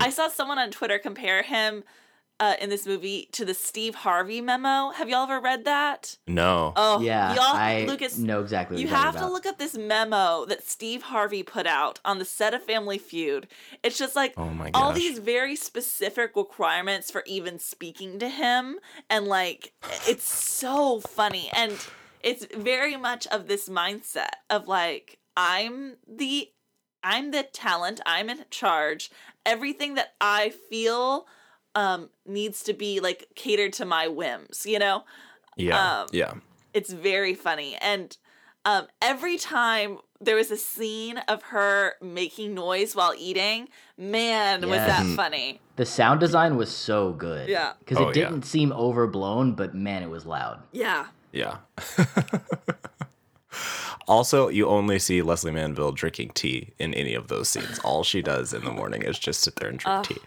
I saw someone on Twitter compare him uh, in this movie to the Steve Harvey memo. Have y'all ever read that? no Oh, Yeah, y'all, I Lucas, know exactly what you you're talking have to look up this memo that Steve Harvey put out on the set of Family Feud. It's just like Oh my all these very specific requirements for even speaking to him, and like it's so funny, and it's very much of this mindset of like I'm the I'm the talent, I'm in charge. Everything that I feel um needs to be like catered to my whims, you know? yeah um, yeah it's very funny and um, every time there was a scene of her making noise while eating man was that funny The sound design was so good. Yeah. Because Oh, it yeah. didn't seem overblown, but man, it was loud. yeah yeah Also, you only see Lesley Manville drinking tea in any of those scenes. All she does in the morning is just sit there and drink tea.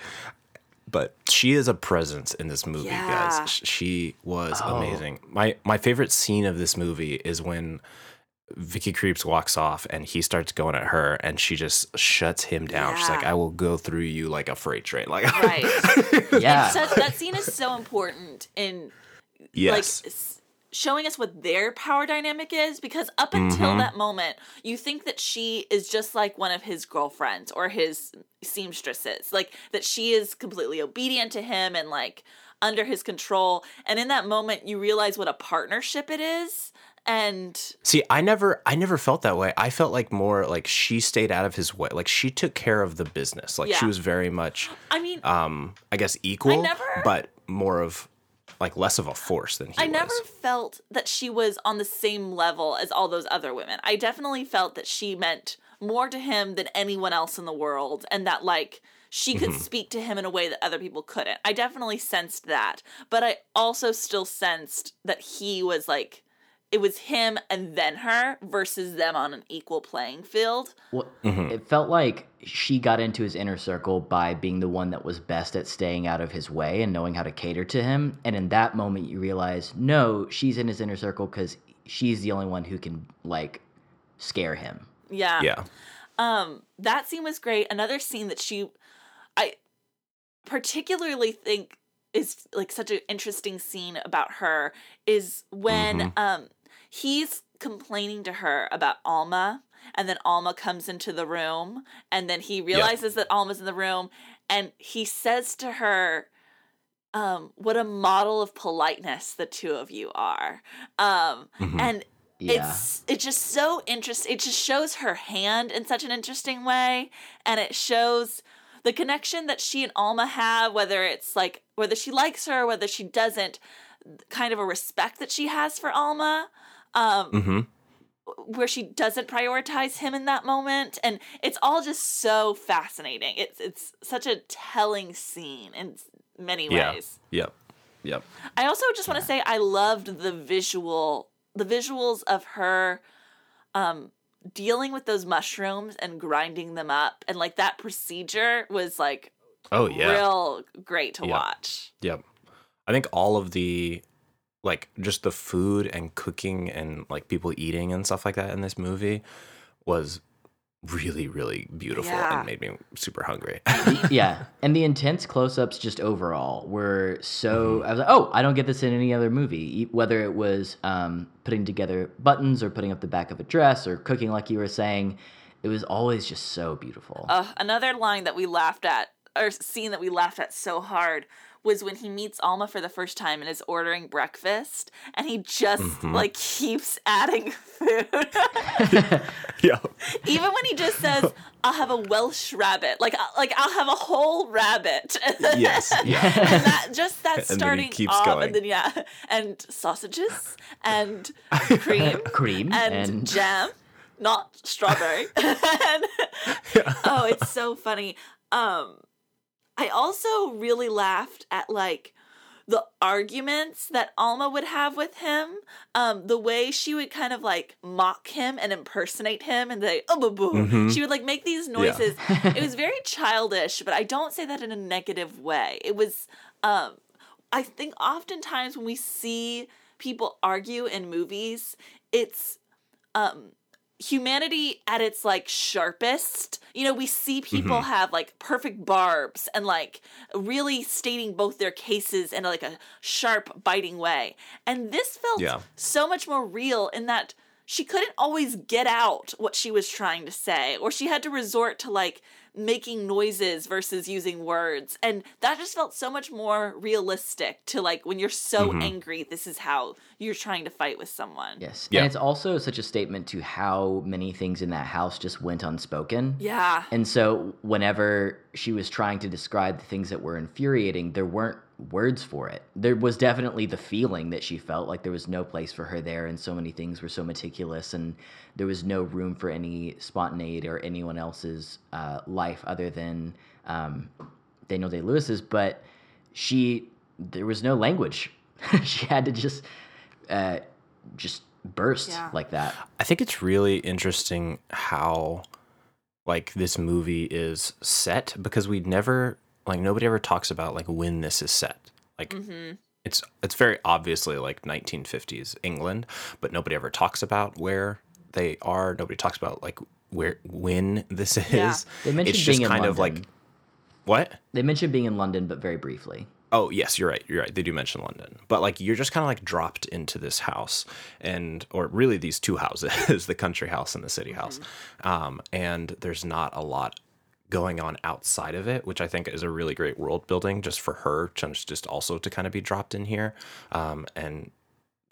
But she is a presence in this movie, Yeah. guys. She was oh. amazing. My my favorite scene of this movie is when Vicky Krieps walks off and he starts going at her and she just shuts him down. She's like, "I will go through you like a freight train." Like, Right. Yeah. Such, that scene is so important in yes, like s- showing us what their power dynamic is because up until Mm-hmm. that moment you think that she is just like one of his girlfriends or his seamstresses like that she is completely obedient to him and like under his control and in that moment you realize what a partnership it is and See, I never I never felt that way. I felt like more like she stayed out of his way. Like she took care of the business. Like she was very much i mean um I guess equal, never- but more of like less of a force than he I was. never felt that she was on the same level as all those other women. I definitely felt that she meant more to him than anyone else in the world and that like she could Mm-hmm. speak to him in a way that other people couldn't. I definitely sensed that. But I also still sensed that he was like it was him and then her versus them on an equal playing field. Well, Mm-hmm. It felt like she got into his inner circle by being the one that was best at staying out of his way and knowing how to cater to him. And in that moment, you realize, no, she's in his inner circle because she's the only one who can like scare him. Yeah. Yeah. Um, that scene was great. Another scene that she, I particularly think is like such an interesting scene about her is when um he's complaining to her about Alma, and then Alma comes into the room, and then he realizes that Alma's in the room, and he says to her. Um, what a model of politeness the two of you are. Um, and Yeah. it's it's just so interesting. It just shows her hand in such an interesting way, and it shows the connection that she and Alma have, whether it's like whether she likes her, whether she doesn't, kind of a respect that she has for Alma. Um, Mm-hmm. where she doesn't prioritize him in that moment and it's all just so fascinating it's it's such a telling scene in many Yeah. ways Yep. Yep. I also just want to say I loved the visual, the visuals of her um dealing with those mushrooms and grinding them up and like that procedure was like Oh yeah. real great to Yeah. watch. Yep. I think all of the like just the food and cooking and like people eating and stuff like that in this movie was really really beautiful Yeah. and made me super hungry. yeah, and the intense close-ups just overall were so. I was like, oh, I don't get this in any other movie. E- Whether it was um, putting together buttons or putting up the back of a dress or cooking, like you were saying, it was always just so beautiful. Uh, another line that we laughed at, or scene that we laughed at so hard, was when he meets Alma for the first time and is ordering breakfast, and he just Mm-hmm. like keeps adding food. yeah. Even when he just says, "I'll have a Welsh rabbit," like I- like I'll have a whole rabbit. Yes. Yeah. and that just that And starting keeps off, going. and then yeah, and sausages and cream Cream and, and, jam, not strawberry. and, oh, it's so funny. Um, I also really laughed at like the arguments that Alma would have with him. Um, the way she would kind of like mock him and impersonate him, and they oh boo boo. Mhm. She would like make these noises. it was very childish, but I don't say that in a negative way. It was. Um, I think oftentimes when we see people argue in movies, it's um humanity at its like sharpest. You know, we see people mm-hmm. have like perfect barbs and like really stating both their cases in like a sharp biting way. And this felt Yeah. so much more real in that she couldn't always get out what she was trying to say or she had to resort to like making noises versus using words and that just felt so much more realistic to like when you're so mm-hmm. angry this is how you're trying to fight with someone yes, Yeah. and it's also such a statement to how many things in that house just went unspoken. yeah And so, whenever she was trying to describe the things that were infuriating, there weren't words for it. There was definitely the feeling that she felt like there was no place for her there, and so many things were so meticulous, and there was no room for any spontaneity or anyone else's uh, life other than um, Daniel Day Lewis's. But she, there was no language. she had to just, uh, just burst Yeah. like that. I think it's really interesting how like this movie is set because we never like nobody ever talks about like when this is set. Like it's it's very obviously like 1950s England, but nobody ever talks about where they are. Nobody talks about like where when this is. Yeah. They mentioned it's just being in kind of like London. what? They mentioned being in London, but very briefly. Oh yes, you're right. You're right. They do mention London, but like you're just kind of like dropped into this house, and or really these two houses, the country house and the city house, um, and there's not a lot going on outside of it, which I think is a really great world building just for her, just just also to kind of be dropped in here, um, and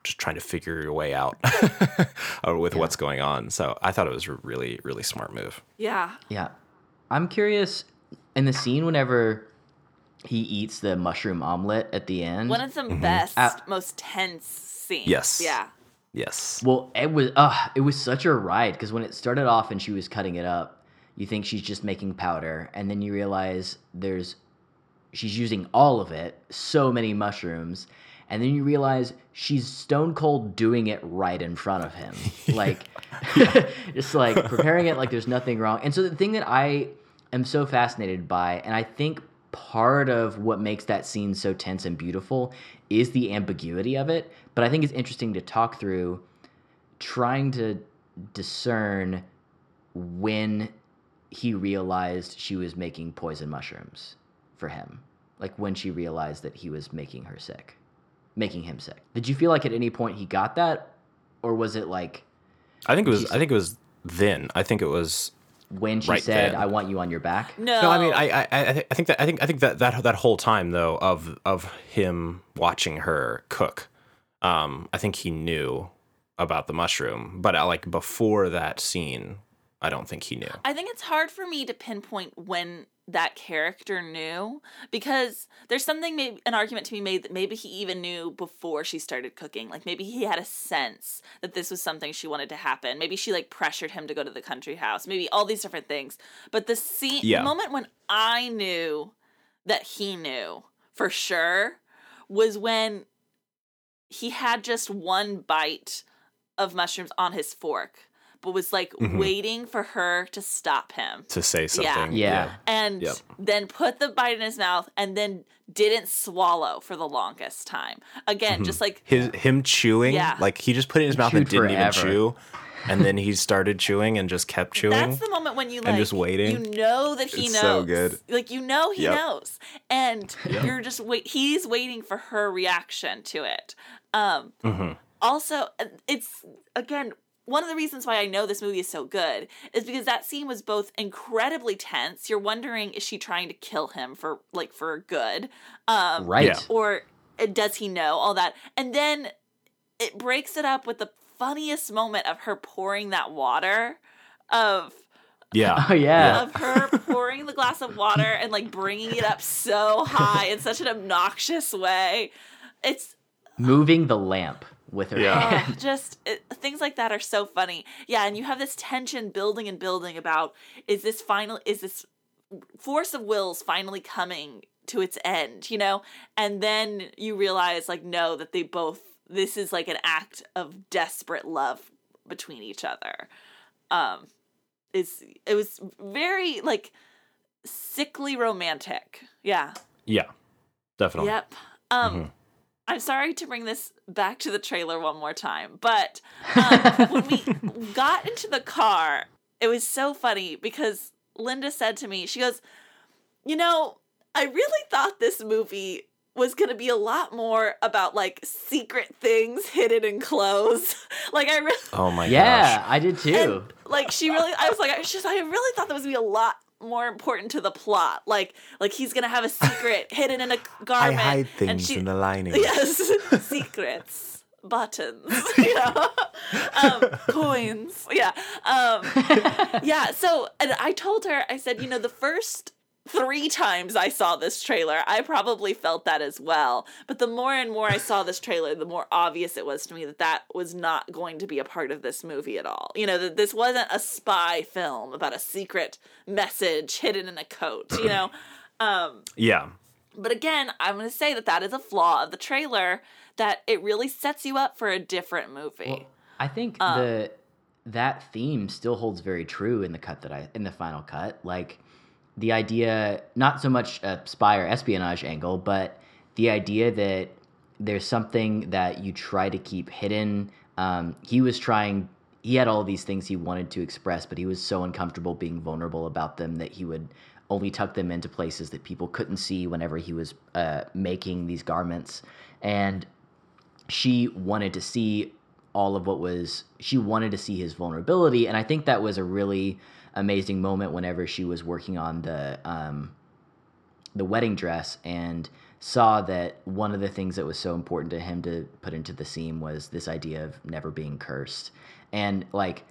just trying to figure your way out with what's going on. So I thought it was a really really smart move. Yeah. Yeah. I'm curious in the scene whenever he eats the mushroom omelet at the end. One of the best, Uh, most tense scenes. Yes. Yeah. Yes. well, it was uh it was such a ride because when it started off and she was cutting it up, you think she's just making powder and then you realize there's she's using all of it, so many mushrooms, and then you realize she's stone cold doing it right in front of him. Like just like preparing it like there's nothing wrong. And so the thing that I am so fascinated by and I think part of what makes that scene so tense and beautiful is the ambiguity of it, but I think it's interesting to talk through trying to discern when he realized she was making poison mushrooms for him. Like when she realized that he was making her sick, making him sick. Did you feel like at any point he got that? Or was it like I think it was. I think it was then. I think it was when she Right said, then. I want you on your back? No. No, I mean, I, I, I, thi- I think that, I think, I think that, that, that whole time though of, of him watching her cook, um, I think he knew about the mushroom, but uh, like before that scene, I don't think he knew. I think it's hard for me to pinpoint when that character knew because there's something maybe an argument to be made that maybe he even knew before she started cooking. Like maybe he had a sense that this was something she wanted to happen. Maybe she like pressured him to go to the country house. Maybe all these different things. But the scene Yeah. moment when i knew that he knew for sure was when he had just one bite of mushrooms on his fork was like Mhm. waiting for her to stop him To say something, Yeah. and Yep. then put the bite in his mouth and then didn't swallow for the longest time. Again, just like His him chewing, Yeah. like he just put it in his mouth and didn't even chew, and then he started chewing and just kept chewing. that's the moment when you like and just waiting. you know that he It's knows. so good. Like you know he Yep. knows. And you're just wait he's waiting for her reaction to it. Um Mhm. also uh, it's again one of the reasons why I know this movie is so good is because that scene was both incredibly tense. You're wondering is she trying to kill him for like for good? Um Right. Yeah. or uh, does he know all that? And then it breaks it up with the funniest moment of her pouring that water of yeah, Oh, yeah. of her pouring the glass of water and like bringing it up so high in such an obnoxious way. It's Moving the lamp with her Yeah. hand. uh, just it, things like that are so funny. Yeah, and you have this tension building and building about is this final is this force of wills finally coming to its end, you know? And then you realize like no that they both this is like an act of desperate love between each other. Um is it was very like sickly romantic. Yeah. yeah, definitely. Yep. Um, I'm sorry to bring this back to the trailer one more time, but um, when we got into the car, it was so funny because Linda said to me, she goes, You know, I really thought this movie was going to be a lot more about like secret things hidden in clothes. like, I really. Oh my Yeah, gosh. I did too. like she really i was like I- she's I really thought that was gonna be a lot more important to the plot. Like like he's gonna have a secret hidden in a garment and she, the lining. yes secrets buttons you know um coins yeah. Um yeah so and i told her i said you know the first three times I saw this trailer, I probably felt that as well. But the more and more I saw this trailer, the more obvious it was to me that that was not going to be a part of this movie at all. You know, that this wasn't a spy film about a secret message hidden in a coat, you know? Um, Yeah. but again, I'm going to say that that is a flaw of the trailer that it really sets you up for a different movie. I think Um, the that theme still holds very true in the cut that I in the final cut. Like the idea, not so much a spy or espionage angle, but the idea that there's something that you try to keep hidden. Um, he was trying. He had all these things he wanted to express, but he was so uncomfortable being vulnerable about them that he would only tuck them into places that people couldn't see whenever he was uh, making these garments. And she wanted to see all of what was she wanted to see his vulnerability and i think that was a really amazing moment whenever she was working on the um the wedding dress and saw that one of the things that was so important to him to put into the seam was this idea of never being cursed. And like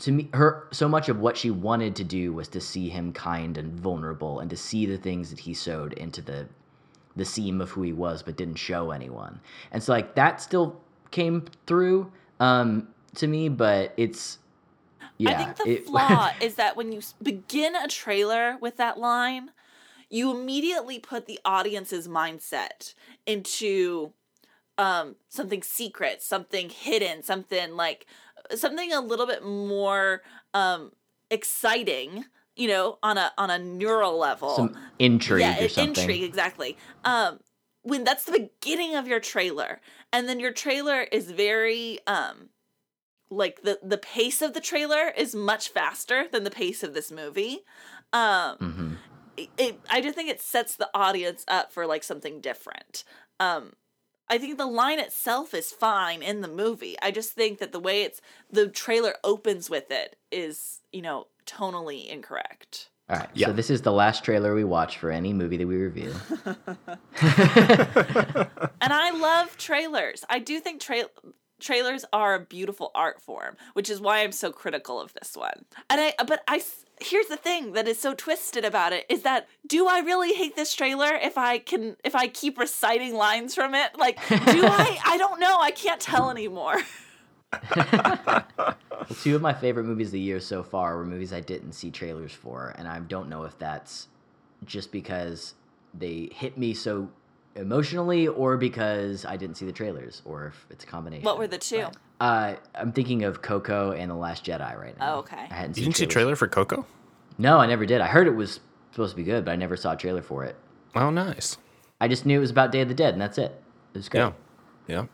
to me her so much of what she wanted to do was to see him kind and vulnerable and to see the things that he sewed into the the seam of who he was but didn't show anyone. And so like that still came through um to me but it's yeah I think the it- flaw is that when you begin a trailer with that line, you immediately put the audience's mindset into um something secret, something hidden, something like something a little bit more um exciting, you know, on a on a neural level. some intrigue yeah, or something intrigue exactly. Um when that's the beginning of your trailer and then your trailer is very um like the the pace of the trailer is much faster than the pace of this movie. Um hmm it, it I just think it sets the audience up for like something different. Um I think the line itself is fine in the movie. I just think that the way it's the trailer opens with it is, you know, tonally incorrect. all right Yeah. so this is the last trailer we watch for any movie that we review and I love trailers. I do think tra- trailers are a beautiful art form, which is why I'm so critical of this one. And I, but I, here's the thing that is so twisted about it is that do I really hate this trailer if I can, if I keep reciting lines from it? Like, do I? I don't know. I can't tell anymore. Two of my favorite movies of the year so far were movies I didn't see trailers for, and I don't know if that's just because they hit me so emotionally or because I didn't see the trailers, or if it's a combination. What were the two? But, uh, I'm thinking of Coco and The Last Jedi right now. Oh, okay. I hadn't You seen didn't see a trailer for Coco? No, I never did. I heard it was supposed to be good, but I never saw a trailer for it. Oh, nice. I just knew it was about Day of the Dead, and that's it. It was good. Yeah. Yeah.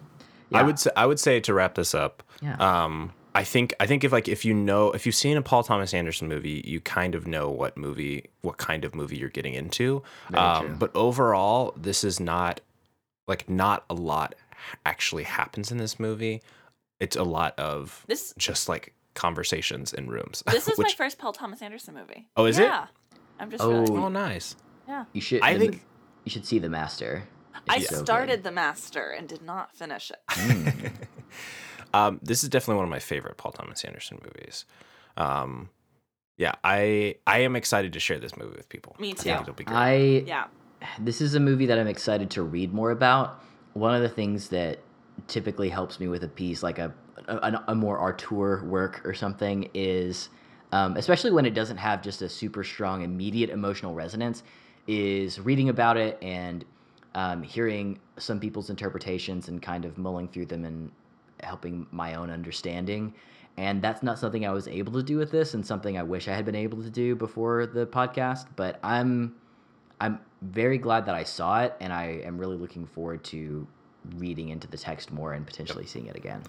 Yeah. I would say I would say to wrap this up. Yeah. Um I think I think if like if you know if you've seen a Paul Thomas Anderson movie, you kind of know what movie what kind of movie you're getting into. Um but overall, this is not like not a lot actually happens in this movie. It's a lot of This- just like conversations in rooms. This is my first Paul Thomas Anderson movie. Oh, is it? yeah. I'm just Oh. realizing. Oh, nice. Yeah. You should. I think- you should see The Master. I It's so good. started The Master and did not finish it. Um, this is definitely one of my favorite Paul Thomas Anderson movies. Um, yeah, I I am excited to share this movie with people. Me I too. think it'll be great. I yeah. this is a movie that I'm excited to read more about. One of the things that typically helps me with a piece, like a a, a more auteur work or something, is um, especially when it doesn't have just a super strong immediate emotional resonance, is reading about it and um, hearing some people's interpretations and kind of mulling through them and helping my own understanding. And that's not something I was able to do with this, and something I wish I had been able to do before the podcast. But I'm I'm very glad that I saw it, and I am really looking forward to reading into the text more and potentially seeing it again.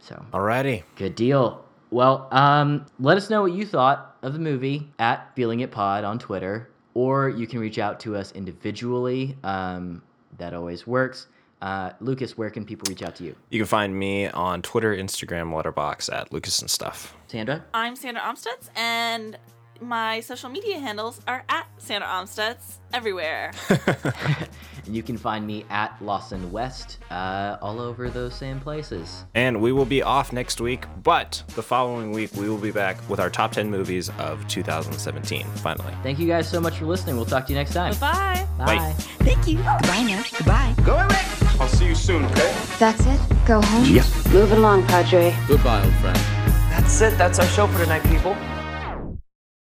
So, Alrighty. good deal. Well, um, let us know what you thought of the movie at Feeling It Pod on Twitter, or you can reach out to us individually. Um, that always works. Uh, Lucas, where can people reach out to you? You can find me on Twitter, Instagram, Letterboxd at Lucas and Stuff. Sandra? I'm Sandra Omstutz, and my social media handles are at Sandra Omstutz everywhere. And you can find me at Lawson West, uh, all over those same places. And we will be off next week, but the following week we will be back with our top 10 movies of 2017, finally. Thank you guys so much for listening. We'll talk to you next time. Bye. Bye. Thank you. Goodbye now. Goodbye. I'll see you soon, okay? That's it? Go home? Yep. Move along, Padre. Goodbye, old friend. That's it. That's our show for tonight, people.